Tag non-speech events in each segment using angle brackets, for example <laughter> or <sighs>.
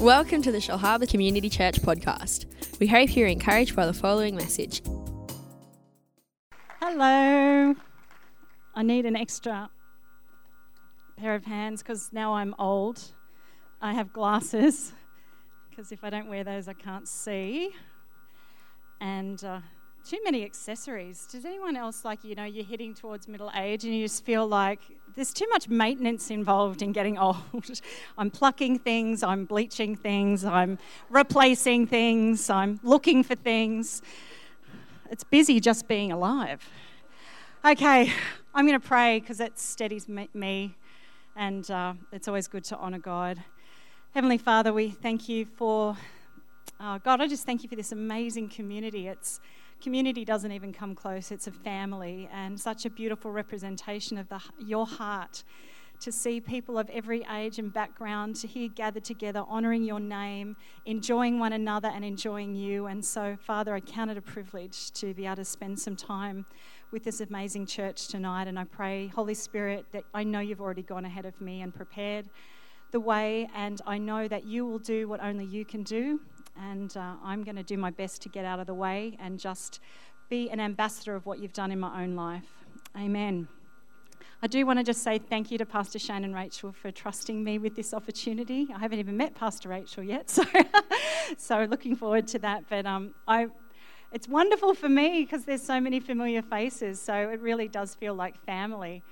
Welcome to the Shellharbour Community Church podcast. We hope you're encouraged by the following message. Hello. I need an extra pair of hands because now I'm old. I have glasses because if I don't wear those, I can't see. And uh, too many accessories. Does anyone else like, you know, you're heading towards middle age and you just feel like there's too much maintenance involved in getting <laughs> old? I'm plucking things, I'm bleaching things, I'm replacing things, I'm looking for things. It's busy just being alive. Okay, I'm going to pray because it steadies me and uh, it's always good to honour God. Heavenly Father, we thank you for, uh, God, I just thank you for this amazing community. It's community doesn't even come close. It's a family and such a beautiful representation of the, your heart to see people of every age and background to here gathered together, honouring your name, enjoying one another, and enjoying you. And so, Father, I count it a privilege to be able to spend some time with this amazing church tonight. And I pray, Holy Spirit, that I know you've already gone ahead of me and prepared the way, and I know that you will do what only you can do and uh, I'm going to do my best to get out of the way and just be an ambassador of what you've done in my own life. Amen. I do want to just say thank you to Pastor Shane and Rachel for trusting me with this opportunity. I haven't even met Pastor Rachel yet, <laughs> so so looking forward to that. But um, I, it's wonderful for me because there's so many familiar faces, so it really does feel like family.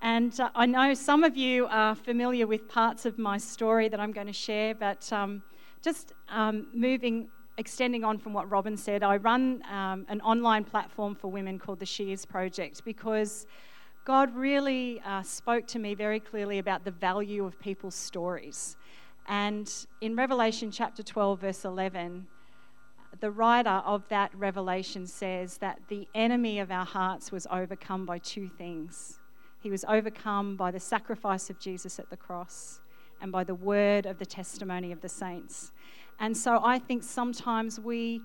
And uh, I know some of you are familiar with parts of my story that I'm going to share, but um, just um, moving, extending on from what Robin said, I run um, an online platform for women called the She Is Project because God really uh, spoke to me very clearly about the value of people's stories. And in Revelation chapter 12, verse 11, the writer of that revelation says that the enemy of our hearts was overcome by two things. He was overcome by the sacrifice of Jesus at the cross, and by the word of the testimony of the saints. And so I think sometimes we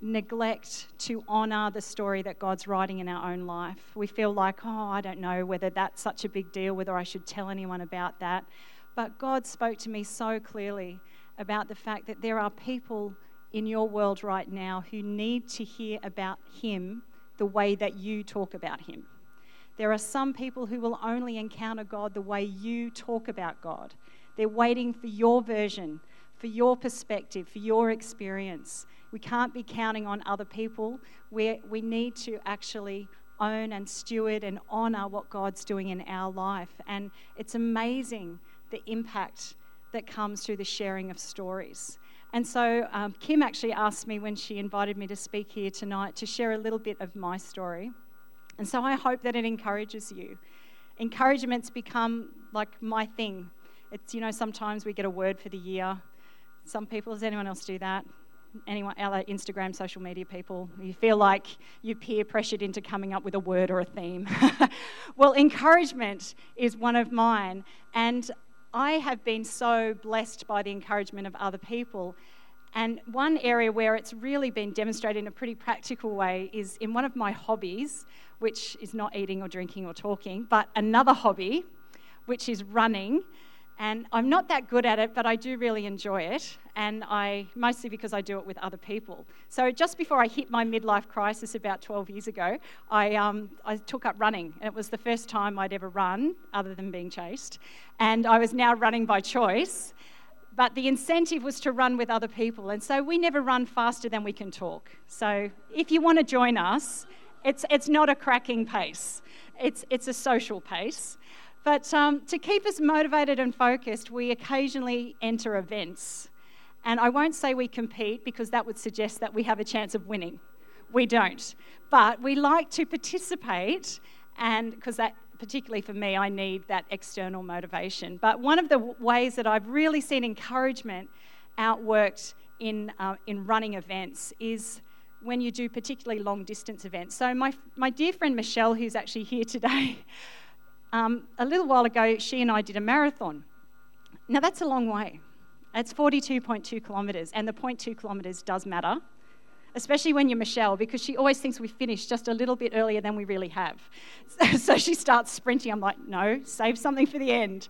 neglect to honor the story that God's writing in our own life. We feel like, oh, I don't know whether that's such a big deal, whether I should tell anyone about that. But God spoke to me so clearly about the fact that there are people in your world right now who need to hear about Him the way that you talk about Him. There are some people who will only encounter God the way you talk about God. They're waiting for your version, for your perspective, for your experience. We can't be counting on other people. we we need to actually own and steward and honor what God's doing in our life. And it's amazing the impact that comes through the sharing of stories. And so, um, Kim actually asked me when she invited me to speak here tonight to share a little bit of my story. And so, I hope that it encourages you. Encouragement's become like my thing. It's, you know, sometimes we get a word for the year. Some people, does anyone else do that? Anyone, other Instagram, social media people, you feel like you peer pressured into coming up with a word or a theme. <laughs> well, encouragement is one of mine. And I have been so blessed by the encouragement of other people. And one area where it's really been demonstrated in a pretty practical way is in one of my hobbies, which is not eating or drinking or talking, but another hobby, which is running. And I'm not that good at it, but I do really enjoy it. And I, mostly because I do it with other people. So just before I hit my midlife crisis about 12 years ago, I, um, I took up running. And it was the first time I'd ever run, other than being chased. And I was now running by choice. But the incentive was to run with other people. And so we never run faster than we can talk. So if you want to join us, it's, it's not a cracking pace, it's, it's a social pace. But um, to keep us motivated and focused, we occasionally enter events. And I won't say we compete because that would suggest that we have a chance of winning. We don't. But we like to participate, and because that, particularly for me, I need that external motivation. But one of the ways that I've really seen encouragement outworked in, uh, in running events is when you do particularly long distance events. So, my, my dear friend Michelle, who's actually here today, <laughs> um, a little while ago, she and I did a marathon. Now, that's a long way. It's 42.2 kilometres, and the 0.2 kilometres does matter, especially when you're Michelle, because she always thinks we finish just a little bit earlier than we really have. <laughs> So she starts sprinting. I'm like, no, save something for the end.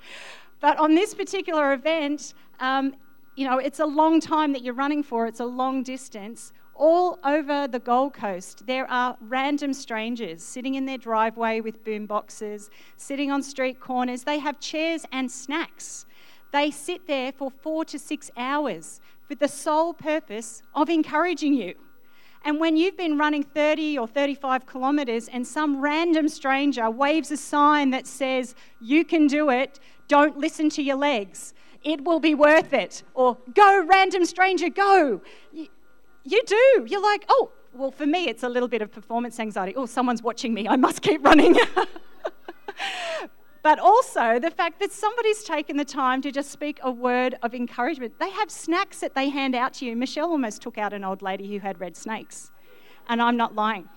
But on this particular event, um, you know, it's a long time that you're running for, it's a long distance. All over the Gold Coast, there are random strangers sitting in their driveway with boom boxes, sitting on street corners. They have chairs and snacks. They sit there for four to six hours with the sole purpose of encouraging you. And when you've been running 30 or 35 kilometres and some random stranger waves a sign that says, You can do it, don't listen to your legs, it will be worth it. Or, Go, random stranger, go. You, do. You're like, Oh, well, for me, it's a little bit of performance anxiety. Oh, someone's watching me, I must keep running. <laughs> but also the fact that somebody's taken the time to just speak a word of encouragement. They have snacks that they hand out to you. Michelle almost took out an old lady who had red snakes, and I'm not lying.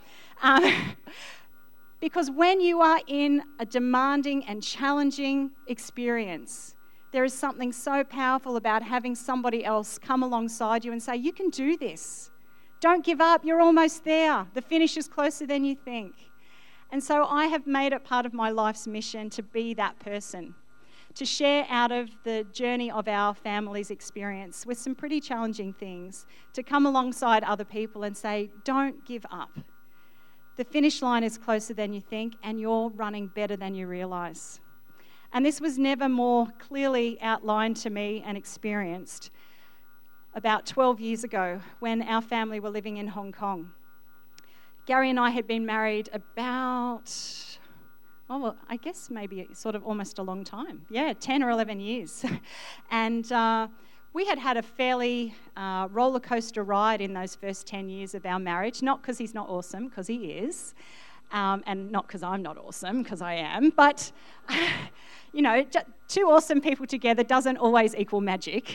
Um, <laughs> because when you are in a demanding and challenging experience, there is something so powerful about having somebody else come alongside you and say, You can do this. Don't give up. You're almost there. The finish is closer than you think. And so I have made it part of my life's mission to be that person, to share out of the journey of our family's experience with some pretty challenging things, to come alongside other people and say, don't give up. The finish line is closer than you think, and you're running better than you realize. And this was never more clearly outlined to me and experienced about 12 years ago when our family were living in Hong Kong. Gary and I had been married about, oh, well, I guess maybe sort of almost a long time. Yeah, 10 or 11 years. <laughs> and uh, we had had a fairly uh, roller coaster ride in those first 10 years of our marriage, not because he's not awesome, because he is. Um, and not because I'm not awesome, because I am, but <laughs> you know, two awesome people together doesn't always equal magic.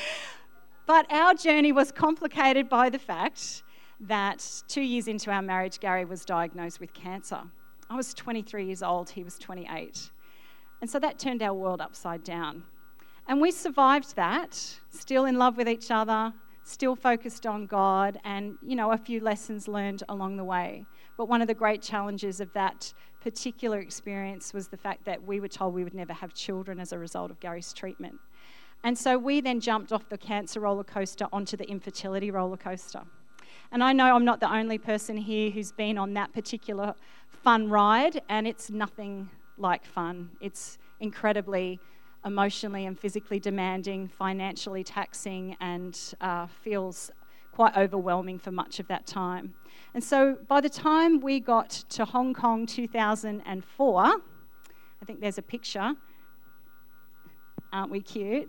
<laughs> but our journey was complicated by the fact that two years into our marriage, Gary was diagnosed with cancer. I was 23 years old, he was 28. And so that turned our world upside down. And we survived that, still in love with each other, still focused on God, and, you know, a few lessons learned along the way. But one of the great challenges of that particular experience was the fact that we were told we would never have children as a result of Gary's treatment. And so we then jumped off the cancer roller coaster onto the infertility roller coaster. And I know I'm not the only person here who's been on that particular fun ride, and it's nothing like fun. It's incredibly emotionally and physically demanding, financially taxing, and uh, feels quite overwhelming for much of that time. And so by the time we got to Hong Kong 2004, I think there's a picture. Aren't we cute?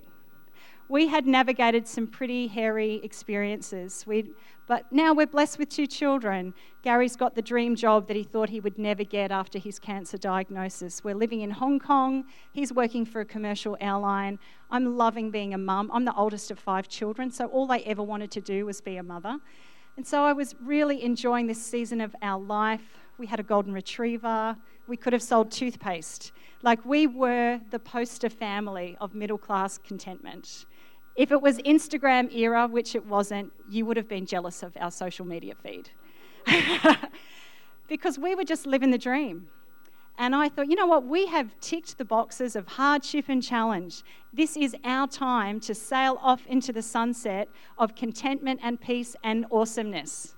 We had navigated some pretty hairy experiences. we but now we're blessed with two children. Gary's got the dream job that he thought he would never get after his cancer diagnosis. We're living in Hong Kong. He's working for a commercial airline. I'm loving being a mum. I'm the oldest of five children, so all I ever wanted to do was be a mother. And so I was really enjoying this season of our life. We had a golden retriever. We could have sold toothpaste. Like we were the poster family of middle class contentment. If it was Instagram era, which it wasn't, you would have been jealous of our social media feed. <laughs> because we were just living the dream. And I thought, you know what? We have ticked the boxes of hardship and challenge. This is our time to sail off into the sunset of contentment and peace and awesomeness.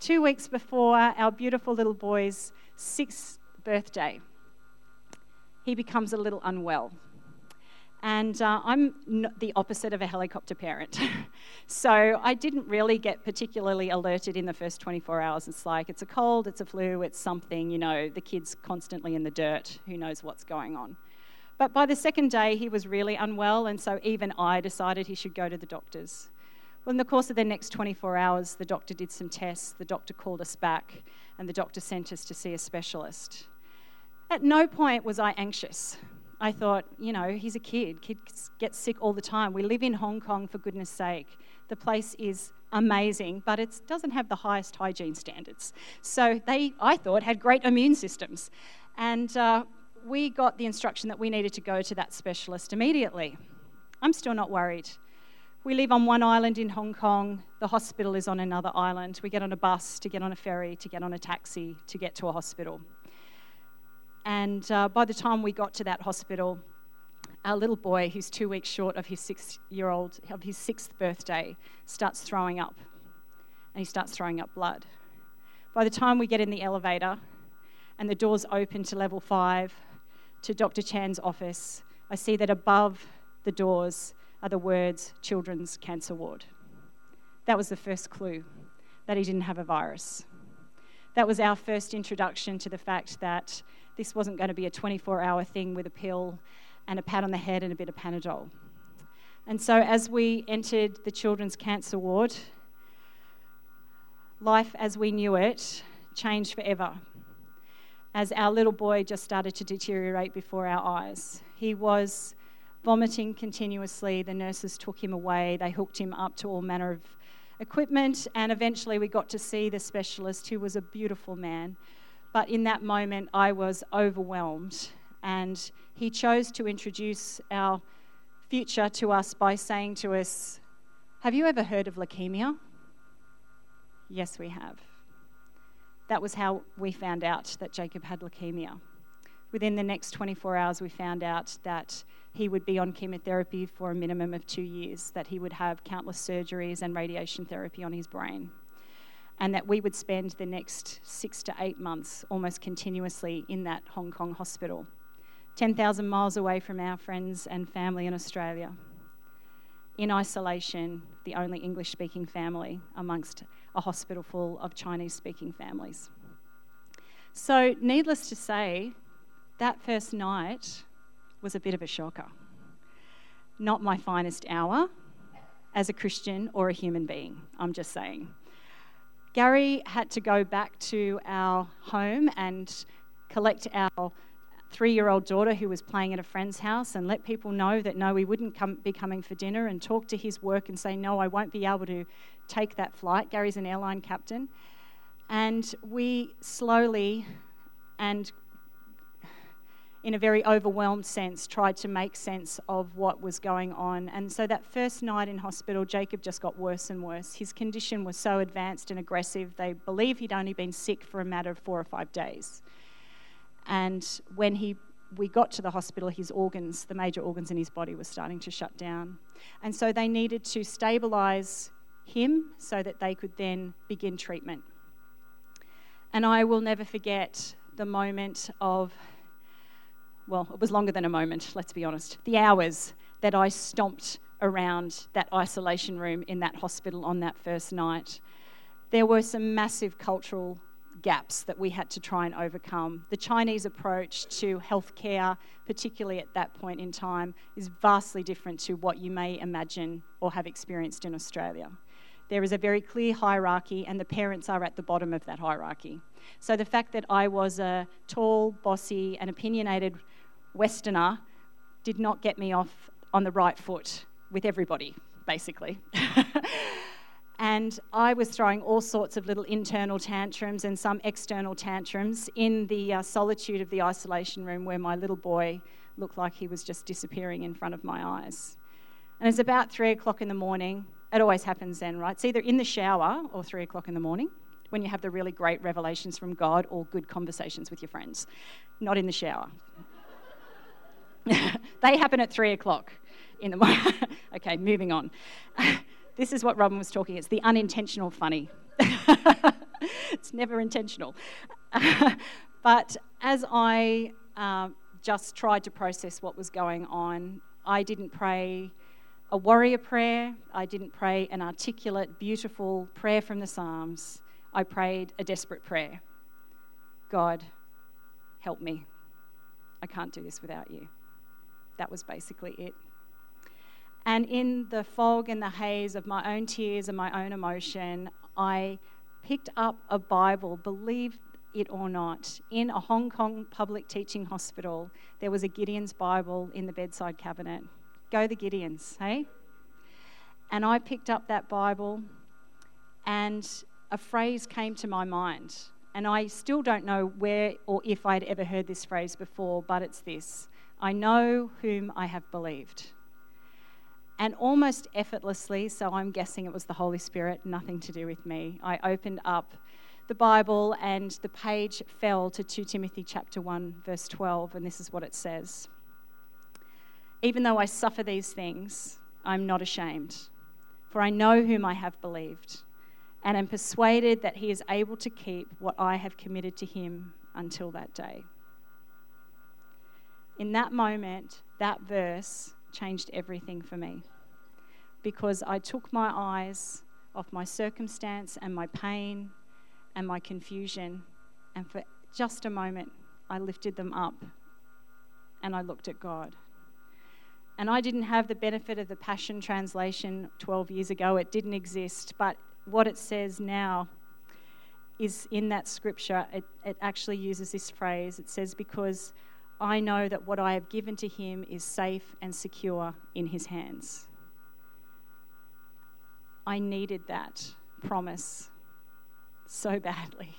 Two weeks before our beautiful little boy's sixth birthday, he becomes a little unwell. And uh, I'm the opposite of a helicopter parent. <laughs> so I didn't really get particularly alerted in the first 24 hours. It's like, it's a cold, it's a flu, it's something, you know, the kid's constantly in the dirt, who knows what's going on. But by the second day, he was really unwell, and so even I decided he should go to the doctors. Well, in the course of the next 24 hours, the doctor did some tests, the doctor called us back, and the doctor sent us to see a specialist. At no point was I anxious I thought, you know, he's a kid. Kids get sick all the time. We live in Hong Kong, for goodness sake. The place is amazing, but it doesn't have the highest hygiene standards. So they, I thought, had great immune systems. And uh, we got the instruction that we needed to go to that specialist immediately. I'm still not worried. We live on one island in Hong Kong, the hospital is on another island. We get on a bus to get on a ferry, to get on a taxi, to get to a hospital. And uh, by the time we got to that hospital, our little boy, who's two weeks short of his six year old, of his sixth birthday, starts throwing up. And he starts throwing up blood. By the time we get in the elevator and the doors open to level five, to Dr. Chan's office, I see that above the doors are the words Children's Cancer Ward. That was the first clue that he didn't have a virus. That was our first introduction to the fact that this wasn't going to be a 24 hour thing with a pill and a pat on the head and a bit of Panadol. And so, as we entered the Children's Cancer Ward, life as we knew it changed forever as our little boy just started to deteriorate before our eyes. He was vomiting continuously. The nurses took him away, they hooked him up to all manner of equipment, and eventually we got to see the specialist, who was a beautiful man. But in that moment, I was overwhelmed, and he chose to introduce our future to us by saying to us, Have you ever heard of leukemia? Yes, we have. That was how we found out that Jacob had leukemia. Within the next 24 hours, we found out that he would be on chemotherapy for a minimum of two years, that he would have countless surgeries and radiation therapy on his brain, and that we would spend the next six to eight months almost continuously in that Hong Kong hospital, 10,000 miles away from our friends and family in Australia, in isolation, the only English speaking family amongst a hospital full of Chinese speaking families. So, needless to say, that first night was a bit of a shocker. Not my finest hour as a Christian or a human being, I'm just saying. Gary had to go back to our home and collect our three year old daughter who was playing at a friend's house and let people know that no, we wouldn't come, be coming for dinner and talk to his work and say, no, I won't be able to take that flight. Gary's an airline captain. And we slowly and in a very overwhelmed sense, tried to make sense of what was going on. And so that first night in hospital, Jacob just got worse and worse. His condition was so advanced and aggressive, they believe he'd only been sick for a matter of four or five days. And when he we got to the hospital, his organs, the major organs in his body, were starting to shut down. And so they needed to stabilize him so that they could then begin treatment. And I will never forget the moment of well, it was longer than a moment, let's be honest, the hours that I stomped around that isolation room in that hospital on that first night. There were some massive cultural gaps that we had to try and overcome. The Chinese approach to healthcare, particularly at that point in time, is vastly different to what you may imagine or have experienced in Australia. There is a very clear hierarchy, and the parents are at the bottom of that hierarchy. So the fact that I was a tall, bossy, and opinionated Westerner did not get me off on the right foot with everybody, basically. <laughs> and I was throwing all sorts of little internal tantrums and some external tantrums in the uh, solitude of the isolation room where my little boy looked like he was just disappearing in front of my eyes. And it's about three o'clock in the morning. It always happens then, right? It's either in the shower or three o'clock in the morning when you have the really great revelations from God or good conversations with your friends, not in the shower. <laughs> they happen at three o'clock in the morning. <laughs> okay, moving on. <laughs> this is what Robin was talking. It's the unintentional funny. it's never intentional. but as I uh, just tried to process what was going on, I didn't pray a warrior prayer. I didn't pray an articulate, beautiful prayer from the Psalms. I prayed a desperate prayer God, help me. I can't do this without you. That was basically it. And in the fog and the haze of my own tears and my own emotion, I picked up a Bible, believe it or not. In a Hong Kong public teaching hospital, there was a Gideon's Bible in the bedside cabinet. Go the Gideons, hey? And I picked up that Bible, and a phrase came to my mind. And I still don't know where or if I'd ever heard this phrase before, but it's this I know whom I have believed. And almost effortlessly, so I'm guessing it was the Holy Spirit, nothing to do with me, I opened up the Bible and the page fell to 2 Timothy chapter 1 verse 12 and this is what it says. Even though I suffer these things, I'm not ashamed, for I know whom I have believed, and am persuaded that he is able to keep what I have committed to him until that day. In that moment, that verse changed everything for me because I took my eyes off my circumstance and my pain and my confusion, and for just a moment, I lifted them up and I looked at God. And I didn't have the benefit of the Passion Translation 12 years ago, it didn't exist. But what it says now is in that scripture, it, it actually uses this phrase. It says, Because I know that what I have given to him is safe and secure in his hands. I needed that promise so <laughs> badly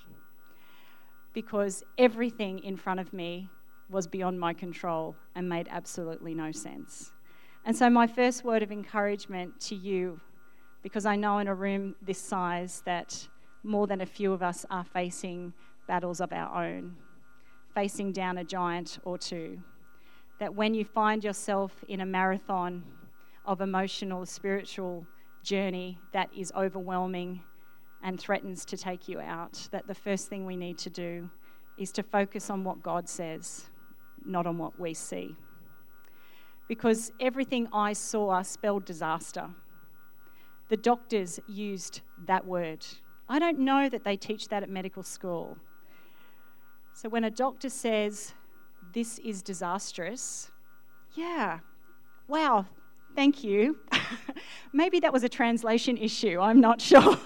because everything in front of me was beyond my control and made absolutely no sense. And so, my first word of encouragement to you, because I know in a room this size that more than a few of us are facing battles of our own, facing down a giant or two, that when you find yourself in a marathon of emotional, spiritual journey that is overwhelming and threatens to take you out, that the first thing we need to do is to focus on what God says, not on what we see. Because everything I saw spelled disaster. The doctors used that word. I don't know that they teach that at medical school. So when a doctor says, This is disastrous, yeah, wow, thank you. <laughs> Maybe that was a translation issue, I'm not <laughs> sure.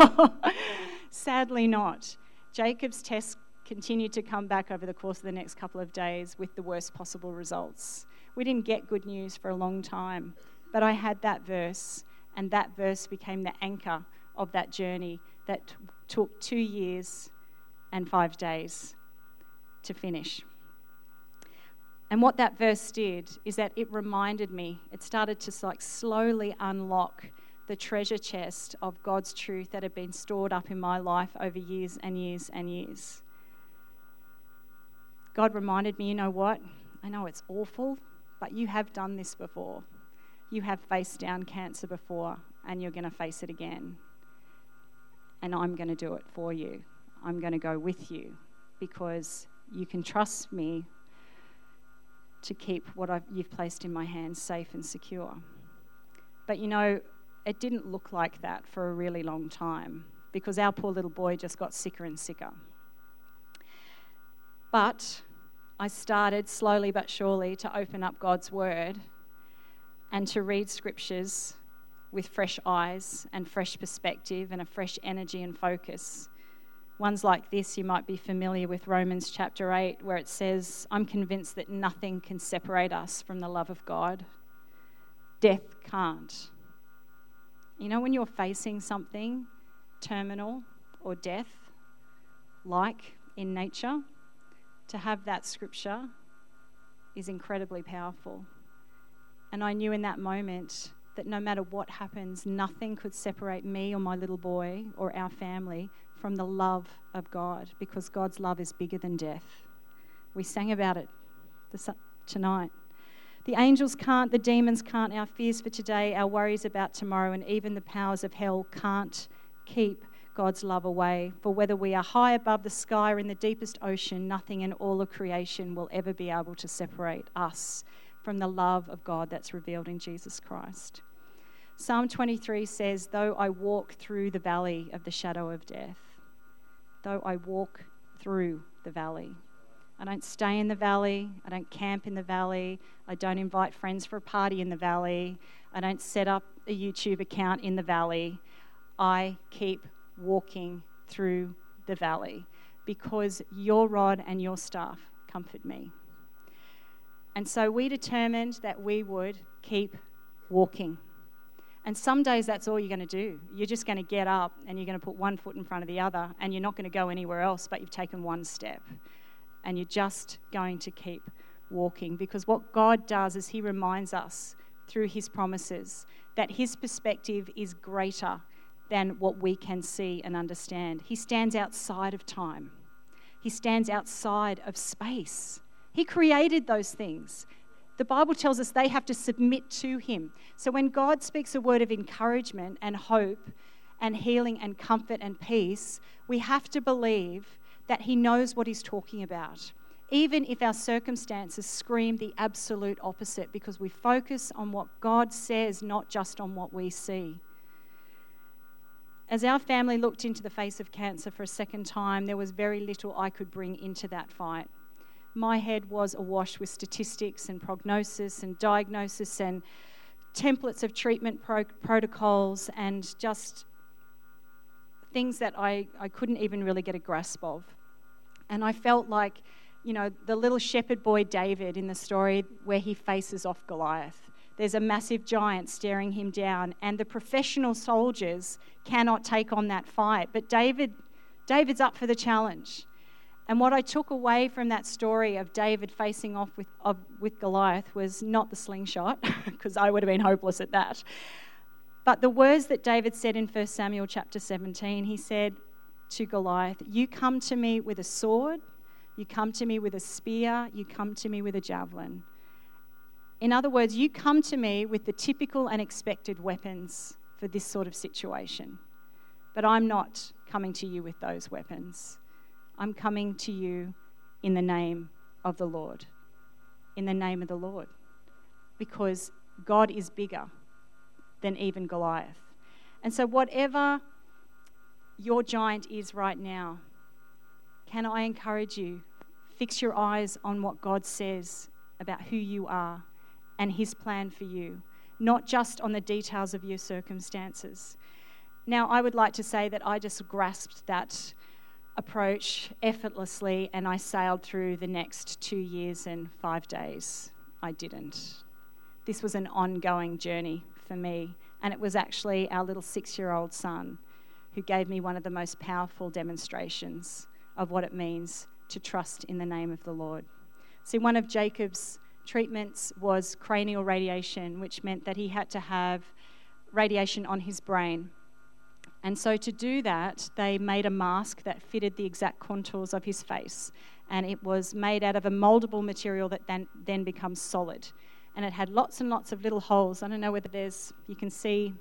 Sadly, not. Jacob's test continued to come back over the course of the next couple of days with the worst possible results. We didn't get good news for a long time, but I had that verse, and that verse became the anchor of that journey that t- took two years and five days to finish. And what that verse did is that it reminded me, it started to like slowly unlock the treasure chest of God's truth that had been stored up in my life over years and years and years. God reminded me, you know what? I know it's awful, but you have done this before. You have faced down cancer before, and you're going to face it again. And I'm going to do it for you. I'm going to go with you because you can trust me to keep what I've, you've placed in my hands safe and secure. But you know, it didn't look like that for a really long time because our poor little boy just got sicker and sicker. But I started slowly but surely to open up God's Word and to read scriptures with fresh eyes and fresh perspective and a fresh energy and focus Ones like this, you might be familiar with Romans chapter 8, where it says, I'm convinced that nothing can separate us from the love of God. Death can't. You know, when you're facing something terminal or death, like in nature, to have that scripture is incredibly powerful. And I knew in that moment that no matter what happens, nothing could separate me or my little boy or our family from the love of God because God's love is bigger than death. We sang about it this, tonight. The angels can't, the demons can't, our fears for today, our worries about tomorrow, and even the powers of hell can't keep God's love away. For whether we are high above the sky or in the deepest ocean, nothing in all of creation will ever be able to separate us from the love of God that's revealed in Jesus Christ. Psalm 23 says, Though I walk through the valley of the shadow of death, though I walk through the valley. I don't stay in the valley. I don't camp in the valley. I don't invite friends for a party in the valley. I don't set up a YouTube account in the valley. I keep walking through the valley because your rod and your staff comfort me. And so we determined that we would keep walking. And some days that's all you're going to do. You're just going to get up and you're going to put one foot in front of the other and you're not going to go anywhere else, but you've taken one step. And you're just going to keep walking because what God does is He reminds us through His promises that His perspective is greater than what we can see and understand. He stands outside of time, He stands outside of space. He created those things. The Bible tells us they have to submit to him. So when God speaks a word of encouragement and hope and healing and comfort and peace, we have to believe that he knows what he's talking about. Even if our circumstances scream the absolute opposite, because we focus on what God says, not just on what we see. As our family looked into the face of cancer for a second time, there was very little I could bring into that fight. My head was awash with statistics and prognosis and diagnosis and templates of treatment pro- protocols and just things that I, I couldn't even really get a grasp of. And I felt like, you know, the little shepherd boy David in the story where he faces off Goliath. There's a massive giant staring him down, and the professional soldiers cannot take on that fight. But David, David's up for the challenge. And what I took away from that story of David facing off with, of, with Goliath was not the slingshot, <laughs> because I would have been hopeless at that. But the words that David said in 1 Samuel chapter 17, he said to Goliath, You come to me with a sword, you come to me with a spear, you come to me with a javelin. In other words, you come to me with the typical and expected weapons for this sort of situation. But I'm not coming to you with those weapons. I'm coming to you in the name of the Lord. In the name of the Lord. Because God is bigger than even Goliath. And so, whatever your giant is right now, can I encourage you? Fix your eyes on what God says about who you are and His plan for you, not just on the details of your circumstances. Now, I would like to say that I just grasped that approach effortlessly and I sailed through the next two years and five days. I didn't. This was an ongoing journey for me, and it was actually our little six year old son who gave me one of the most powerful demonstrations of what it means to trust in the name of the Lord. See, one of Jacob's treatments was cranial radiation, which meant that he had to have radiation on his brain. And so, to do that, they made a mask that fitted the exact contours of his face. And it was made out of a moldable material that then, then becomes solid. And it had lots and lots of little holes. I don't know whether there's, you can see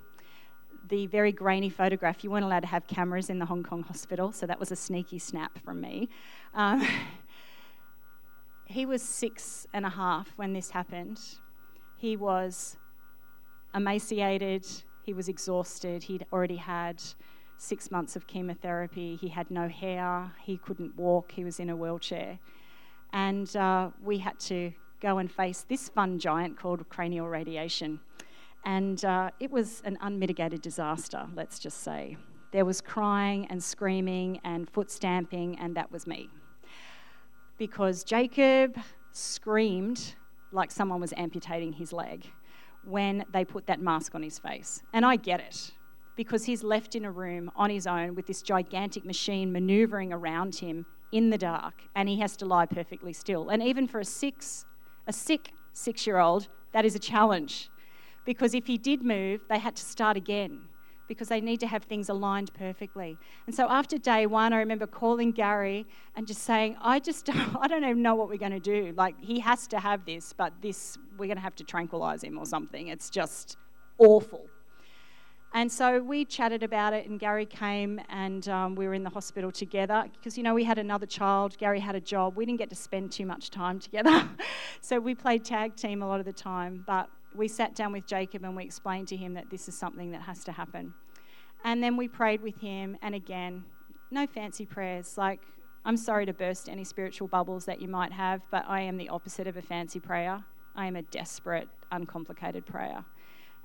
the very grainy photograph. You weren't allowed to have cameras in the Hong Kong hospital, so that was a sneaky snap from me. Um, <laughs> he was six and a half when this happened. He was emaciated, he was exhausted, he'd already had six months of chemotherapy, he had no hair, he couldn't walk, he was in a wheelchair. And uh, we had to go and face this fun giant called cranial radiation. And uh, it was an unmitigated disaster, let's just say. There was crying and screaming and foot stamping, and that was me because Jacob screamed like someone was amputating his leg when they put that mask on his face. And I get it because he's left in a room on his own with this gigantic machine maneuvering around him in the dark and he has to lie perfectly still. And even for a six a sick 6-year-old, that is a challenge because if he did move, they had to start again because they need to have things aligned perfectly. And so after day one, I remember calling Gary and just saying, I just don't, <laughs> I don't even know what we're going to do. Like, he has to have this, but this, we're going to have to tranquilize him or something. It's just awful. And so we chatted about it, and Gary came, and um, we were in the hospital together because, you know, we had another child. Gary had a job. We didn't get to spend too much time together. <laughs> so we played tag team a lot of the time. But we sat down with Jacob and we explained to him that this is something that has to happen. And then we prayed with him, and again, no fancy prayers. Like, I'm sorry to burst any spiritual bubbles that you might have, but I am the opposite of a fancy prayer. I am a desperate, uncomplicated prayer.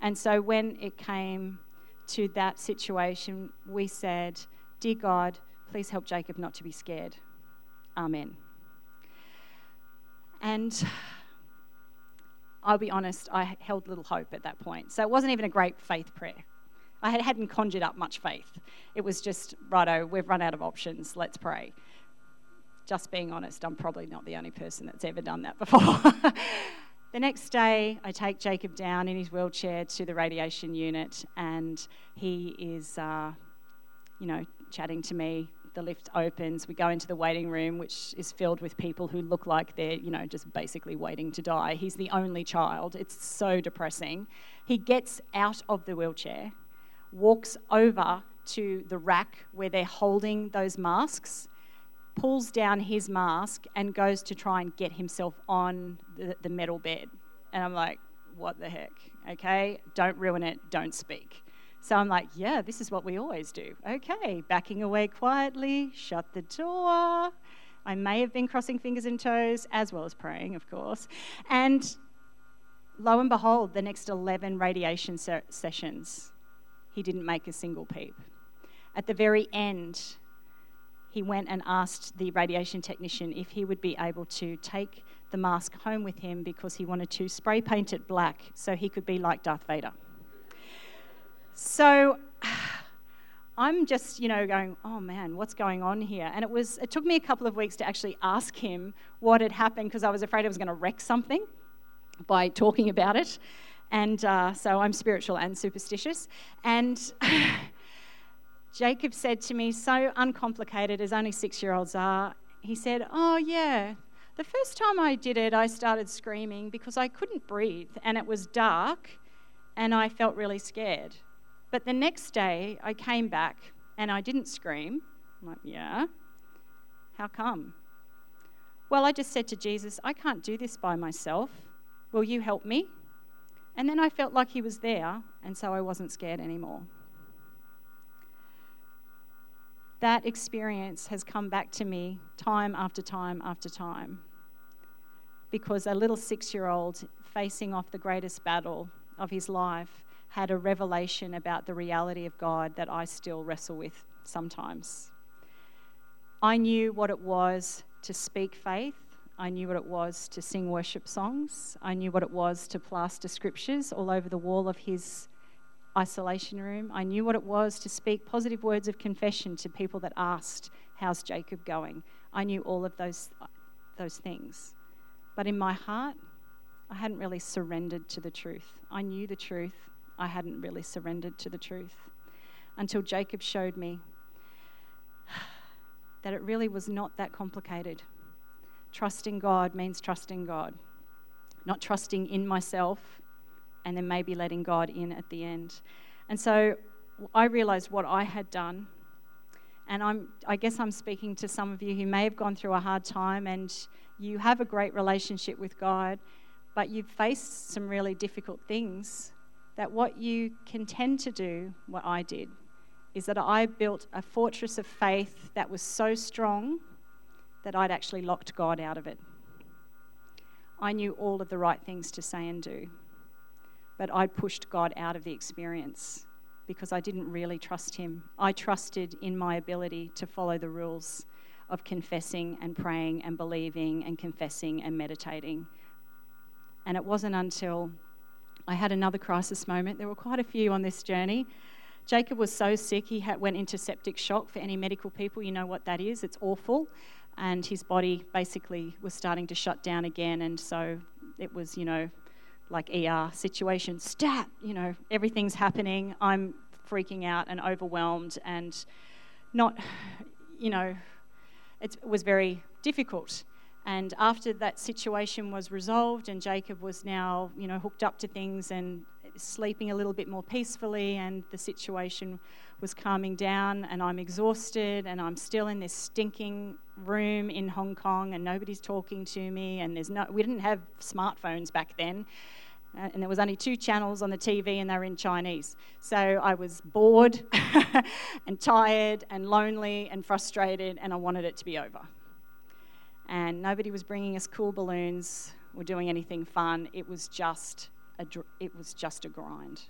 And so when it came to that situation, we said, Dear God, please help Jacob not to be scared. Amen. And I'll be honest, I held little hope at that point. So it wasn't even a great faith prayer. I hadn't conjured up much faith. It was just, righto, we've run out of options, let's pray. Just being honest, I'm probably not the only person that's ever done that <laughs> before. the next day, I take Jacob down in his wheelchair to the radiation unit, and he is, uh, you know, chatting to me, the lift opens. We go into the waiting room, which is filled with people who look like they're, you know, just basically waiting to die. He's the only child. It's so depressing. He gets out of the wheelchair, walks over to the rack where they're holding those masks, pulls down his mask, and goes to try and get himself on the, the metal bed. And I'm like, what the heck? Okay, don't ruin it, don't speak. So I'm like, yeah, this is what we always do. Okay, backing away quietly, shut the door. I may have been crossing fingers and toes, as well as praying, of course. And lo and behold, the next 11 radiation se- sessions, he didn't make a single peep. At the very end, he went and asked the radiation technician if he would be able to take the mask home with him because he wanted to spray paint it black so he could be like Darth Vader. So <sighs> I'm just, you know, going, oh man, what's going on here? And it was, it took me a couple of weeks to actually ask him what had happened because I was afraid I was going to wreck something by talking about it. And uh, so I'm spiritual and superstitious. And <sighs> Jacob said to me, so uncomplicated as only six year olds are, he said, Oh, yeah, the first time I did it, I started screaming because I couldn't breathe and it was dark and I felt really scared. But the next day, I came back and I didn't scream. I'm like, Yeah, how come? Well, I just said to Jesus, I can't do this by myself. Will you help me? And then I felt like he was there, and so I wasn't scared anymore that experience has come back to me time after time after time. Because a little six year old facing off the greatest battle of his life had a revelation about the reality of God that I still wrestle with sometimes. I knew what it was to speak faith. I knew what it was to sing worship songs. I knew what it was to plaster scriptures all over the wall of his isolation room. I knew what it was to speak positive words of confession to people that asked, How's Jacob going? I knew all of those, those things. But in my heart, I hadn't really surrendered to the truth. I knew the truth, I hadn't really surrendered to the truth until Jacob showed me that it really was not that complicated. Trusting God means trusting God, not trusting in myself and then maybe letting God in at the end. And so I realized what I had done. And I'm, I guess I'm speaking to some of you who may have gone through a hard time and you have a great relationship with God, but you've faced some really difficult things. That what you can tend to do, what I did, is that I built a fortress of faith that was so strong that I'd actually locked God out of it. I knew all of the right things to say and do but I'd pushed God out of the experience because I didn't really trust Him. I trusted in my ability to follow the rules of confessing and praying and believing and confessing and meditating. And it wasn't until I had another crisis moment, there were quite a few on this journey. Jacob was so sick, he had, went into septic shock. For any medical people, you know what that is. It's awful. And his body basically was starting to shut down again. And so it was, you know, like ER situation, stat, you know, everything's happening. I'm freaking out and overwhelmed and not, <sighs> you know, it was very difficult. And after that situation was resolved and Jacob was now, you know, hooked up to things and sleeping a little bit more peacefully and the situation was calming down and I'm exhausted and I'm still in this stinking room in Hong Kong and nobody's talking to me and there's no we didn't have smartphones back then uh, and there was only two channels on the TV and they were in Chinese. So I was bored <laughs> and tired and lonely and frustrated and I wanted it to be over. And nobody was bringing us cool balloons or doing anything fun. It was just a, it was just a grind.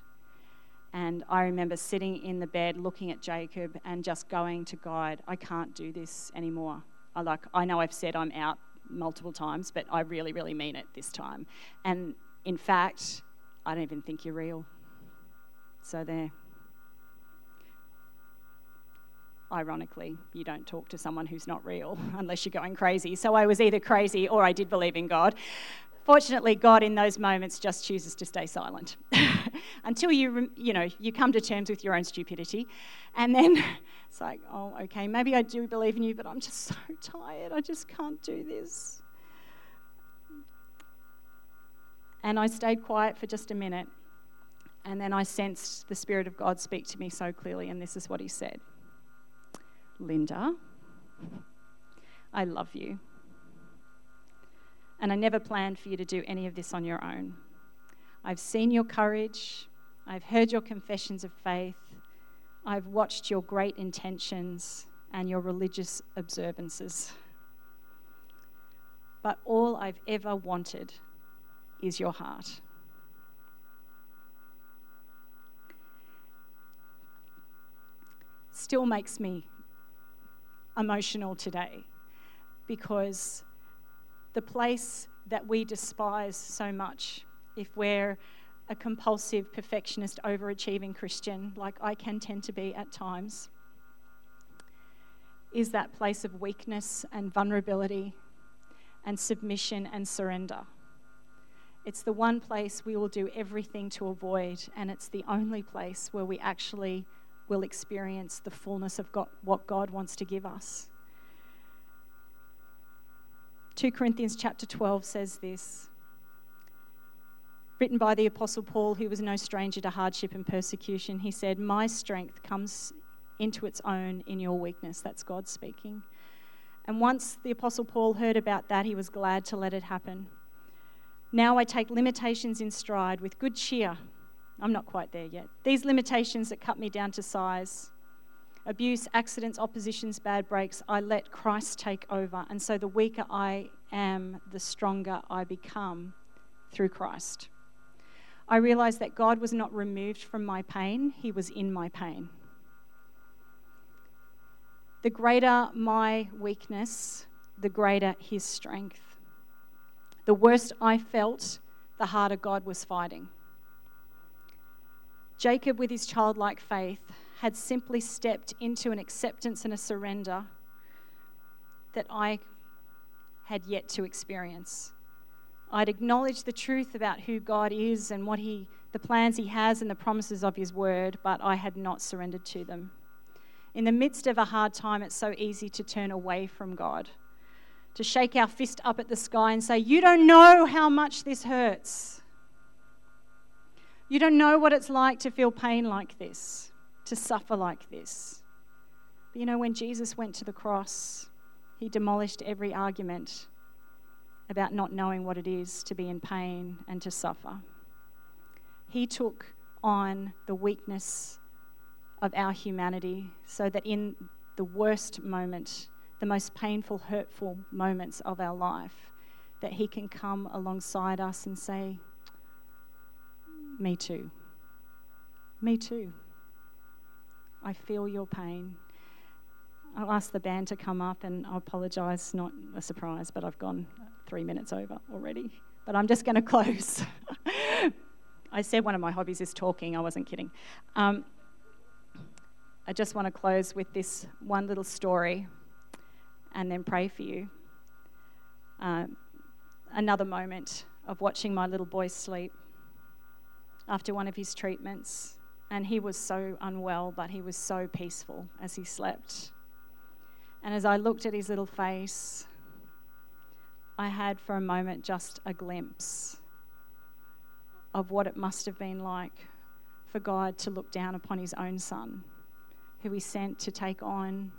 And I remember sitting in the bed looking at Jacob and just going to God, I can't do this anymore. I like I know I've said I'm out multiple times, but I really, really mean it this time. And in fact, I don't even think you're real. So there. Ironically, you don't talk to someone who's not real <laughs> unless you're going crazy. So I was either crazy or I did believe in God. Fortunately, God in those moments just chooses to stay silent <laughs> until you, you know, you come to terms with your own stupidity. And then <laughs> it's like, oh, okay, maybe I do believe in you, but I'm just so tired. I just can't do this. And I stayed quiet for just a minute. And then I sensed the Spirit of God speak to me so clearly, and this is what He said Linda, I love you. And I never planned for you to do any of this on your own. I've seen your courage, I've heard your confessions of faith, I've watched your great intentions and your religious observances. But all I've ever wanted is your heart. Still makes me emotional today because the place that we despise so much if we're a compulsive, perfectionist, overachieving Christian, like I can tend to be at times, is that place of weakness and vulnerability and submission and surrender. It's the one place we will do everything to avoid, and it's the only place where we actually will experience the fullness of God, what God wants to give us. 2 Corinthians chapter 12 says this written by the Apostle Paul, who was no stranger to hardship and persecution. He said, My strength comes into its own in your weakness. That's God speaking. And once the Apostle Paul heard about that, he was glad to let it happen. Now I take limitations in stride with good cheer. I'm not quite there yet. These limitations that cut me down to size abuse, accidents, oppositions, bad breaks, I let Christ take over. And so the weaker I am, the stronger I become through Christ. I realized that God was not removed from my pain, He was in my pain. The greater my weakness, the greater His strength. The worse I felt, the harder God was fighting. Jacob, with his childlike faith, had simply stepped into an acceptance and a surrender that I had yet to experience. I'd acknowledged the truth about who God is and what he, the plans He has and the promises of His word, but I had not surrendered to them. In the midst of a hard time, it's so easy to turn away from God, to shake our fist up at the sky and say, You don't know how much this hurts. You don't know what it's like to feel pain like this to suffer like this. But you know, when Jesus went to the cross, he demolished every argument about not knowing what it is to be in pain and to suffer. He took on the weakness of our humanity so that in the worst moment, the most painful, hurtful moments of our life, that He can come alongside us and say, Me too. Me too. I feel your pain. I'll ask the band to come up and I apologise, not a surprise, but I've gone three minutes over already. But I'm just going <laughs> to close. I said one of my hobbies is talking, I wasn't kidding. Um, I just want to close with this one little story and then pray for you. Uh, another moment of watching my little boy sleep after one of his treatments and he was so unwell, but he was so peaceful as he slept. And as I looked at his little face, I had for a moment just a glimpse of what it must have been like for God to look down upon his own son, who he sent to take on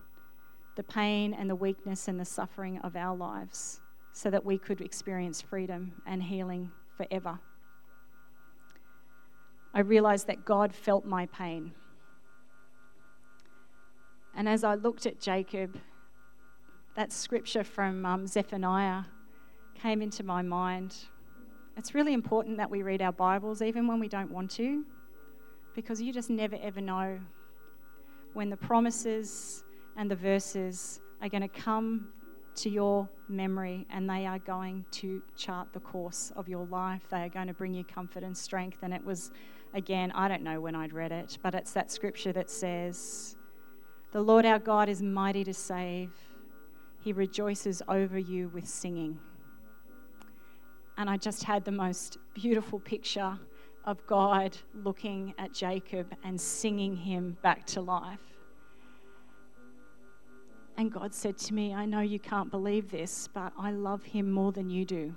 the pain and the weakness and the suffering of our lives so that we could experience freedom and healing forever. I realized that God felt my pain. And as I looked at Jacob, that scripture from um, Zephaniah came into my mind. It's really important that we read our Bibles even when we don't want to, because you just never ever know when the promises and the verses are going to come to your memory and they are going to chart the course of your life. They are going to bring you comfort and strength. And it was Again, I don't know when I'd read it, but it's that scripture that says, The Lord our God is mighty to save, He rejoices over you with singing. and I just had the most beautiful picture of God looking at Jacob and singing him back to life. And God said to me, I know you can't believe this, but I love him more than you do.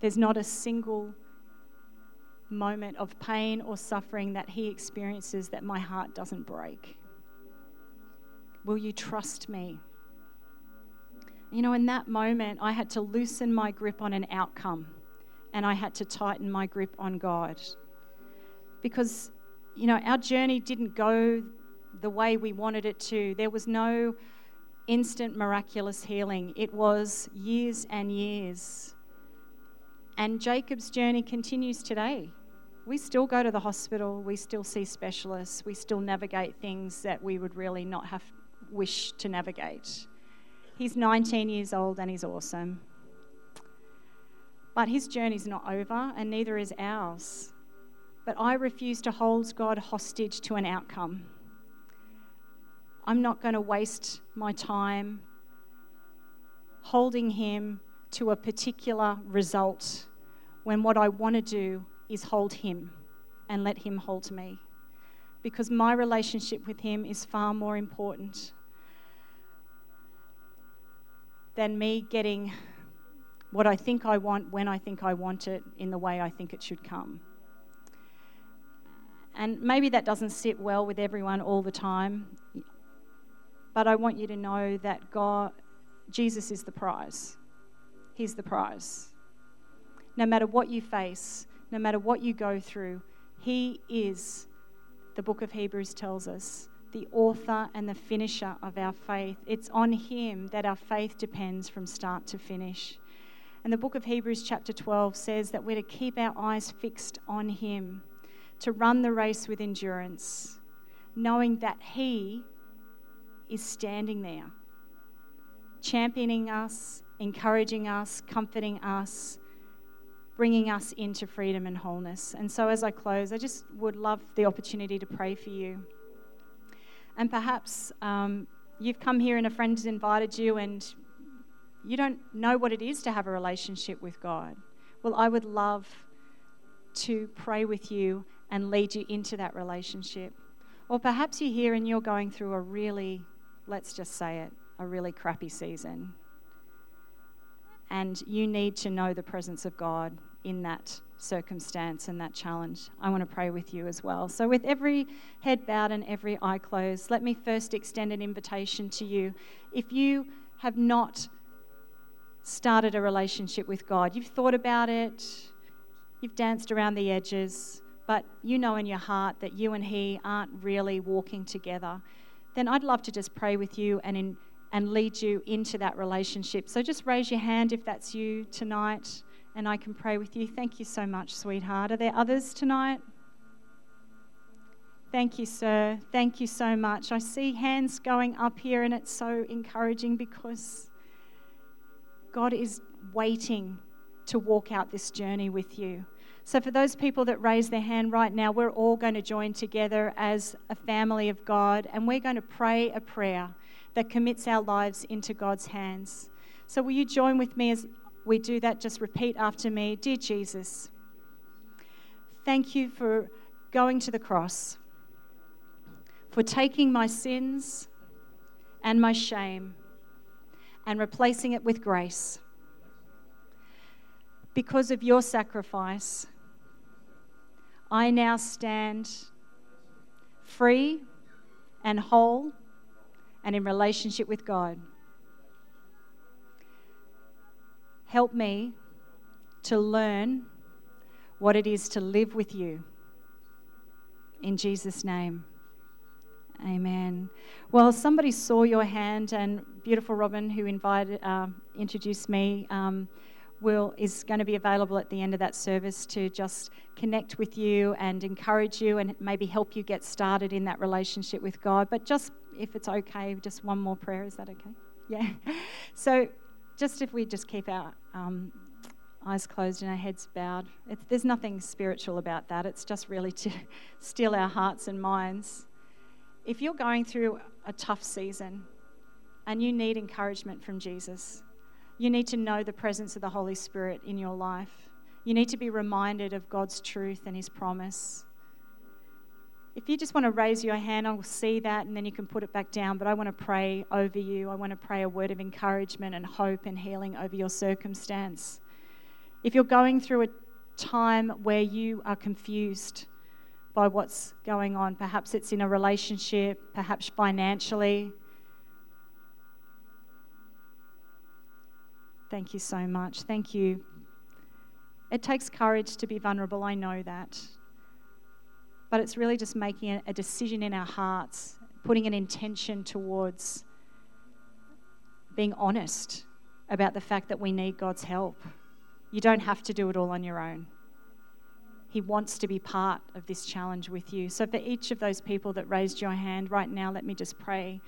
There's not a single moment of pain or suffering that he experiences that my heart doesn't break. Will you trust me? You know, in that moment, I had to loosen my grip on an outcome and I had to tighten my grip on God. Because, you know, our journey didn't go the way we wanted it to. There was no instant miraculous healing, it was years and years. And Jacob's journey continues today. We still go to the hospital, we still see specialists, we still navigate things that we would really not have wish to navigate. He's 19 years old and he's awesome. But his journey's not over, and neither is ours. But I refuse to hold God hostage to an outcome. I'm not going to waste my time holding him to a particular result when what I want to do is hold him and let him hold me. Because my relationship with him is far more important than me getting what I think I want when I think I want it in the way I think it should come. And maybe that doesn't sit well with everyone all the time, but I want you to know that God, Jesus is the prize. He's the prize. No matter what you face, no matter what you go through, He is, the book of Hebrews tells us, the author and the finisher of our faith. It's on Him that our faith depends from start to finish. And the book of Hebrews, chapter 12, says that we're to keep our eyes fixed on Him, to run the race with endurance, knowing that He is standing there, championing us, encouraging us, comforting us, bringing us into freedom and wholeness. And so, as I close, I just would love the opportunity to pray for you. And perhaps um, you've come here and a friend has invited you, and you don't know what it is to have a relationship with God. Well, I would love to pray with you and lead you into that relationship. Or perhaps you're here and you're going through a really, let's just say it, a really crappy season. And you need to know the presence of God in that circumstance and that challenge. I want to pray with you as well. So, with every head bowed and every eye closed, let me first extend an invitation to you. If you have not started a relationship with God. You've thought about it, you've danced around the edges, but you know in your heart that you and He aren't really walking together. Then I'd love to just pray with you and, in, and lead you into that relationship. So just raise your hand if that's you tonight, and I can pray with you. Thank you so much, sweetheart. Are there others tonight? Thank you, sir. Thank you so much. I see hands going up here, and it's so encouraging because God is waiting to walk out this journey with you. So, for those people that raise their hand right now, we're all going to join together as a family of God and we're going to pray a prayer that commits our lives into God's hands. So, will you join with me as we do that? Just repeat after me Dear Jesus, thank you for going to the cross, for taking my sins and my shame and replacing it with grace. Because of your sacrifice, I now stand free and whole and in relationship with God. Help me to learn what it is to live with you. In Jesus' name. Amen. Well, somebody saw your hand, and beautiful Robin, who invited, uh, introduced me, um, will is going to be available at the end of that service to just connect with you and encourage you, and maybe help you get started in that relationship with God. But just if it's okay, just one more prayer. Is that okay? Yeah. <laughs> so, just if we just keep our um, eyes closed and our heads bowed, there's nothing spiritual about that. It's just really to <laughs> still our hearts and minds if you're going through a tough season and you need encouragement from Jesus, You need to know the presence of the Holy Spirit in your life. You need to be reminded of God's truth and His promise. If you just want to raise your hand, I will see that and then you can put it back down. But I want to pray over you. I want to pray a word of encouragement and hope and healing over your circumstance. If you're going through a time where you are confused by what's going on, perhaps it's in a relationship, perhaps financially. Thank you so much. Thank you. It takes courage to be vulnerable, I know that but it's really just making a decision in our hearts, putting an intention towards being honest about the fact that we need God's help. You don't have to do it all on your own. He wants to be part of this challenge with you. So, for each of those people that raised your hand right now, let me just pray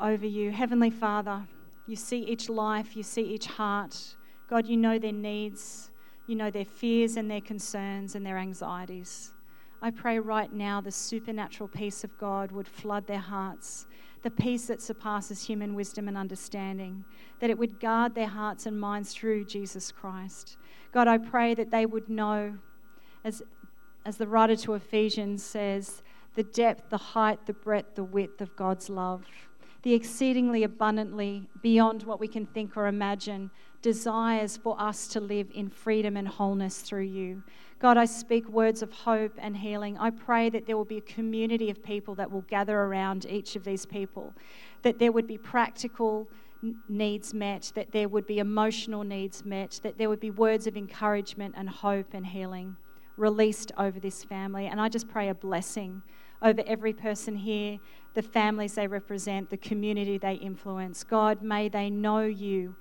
over you. Heavenly Father, you see each life, you see each heart. God, you know their needs, you know their fears and their concerns and their anxieties. I pray right now the supernatural peace of God would flood their hearts, the peace that surpasses human wisdom and understanding, that it would guard their hearts and minds through Jesus Christ. God, I pray that they would know, as, as the writer to Ephesians says, the depth, the height, the breadth, the width of God's love, the exceedingly abundantly beyond what we can think or imagine desires for us to live in freedom and wholeness through you. God, I speak words of hope and healing. I pray that there will be a community of people that will gather around each of these people, that there would be practical needs met, that there would be emotional needs met, that there would be words of encouragement and hope and healing released over this family. And I just pray a blessing over every person here, the families they represent, the community they influence. God, may they know you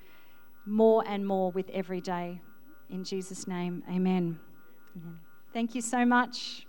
more and more with every day. In Jesus' name, amen. Thank you so much.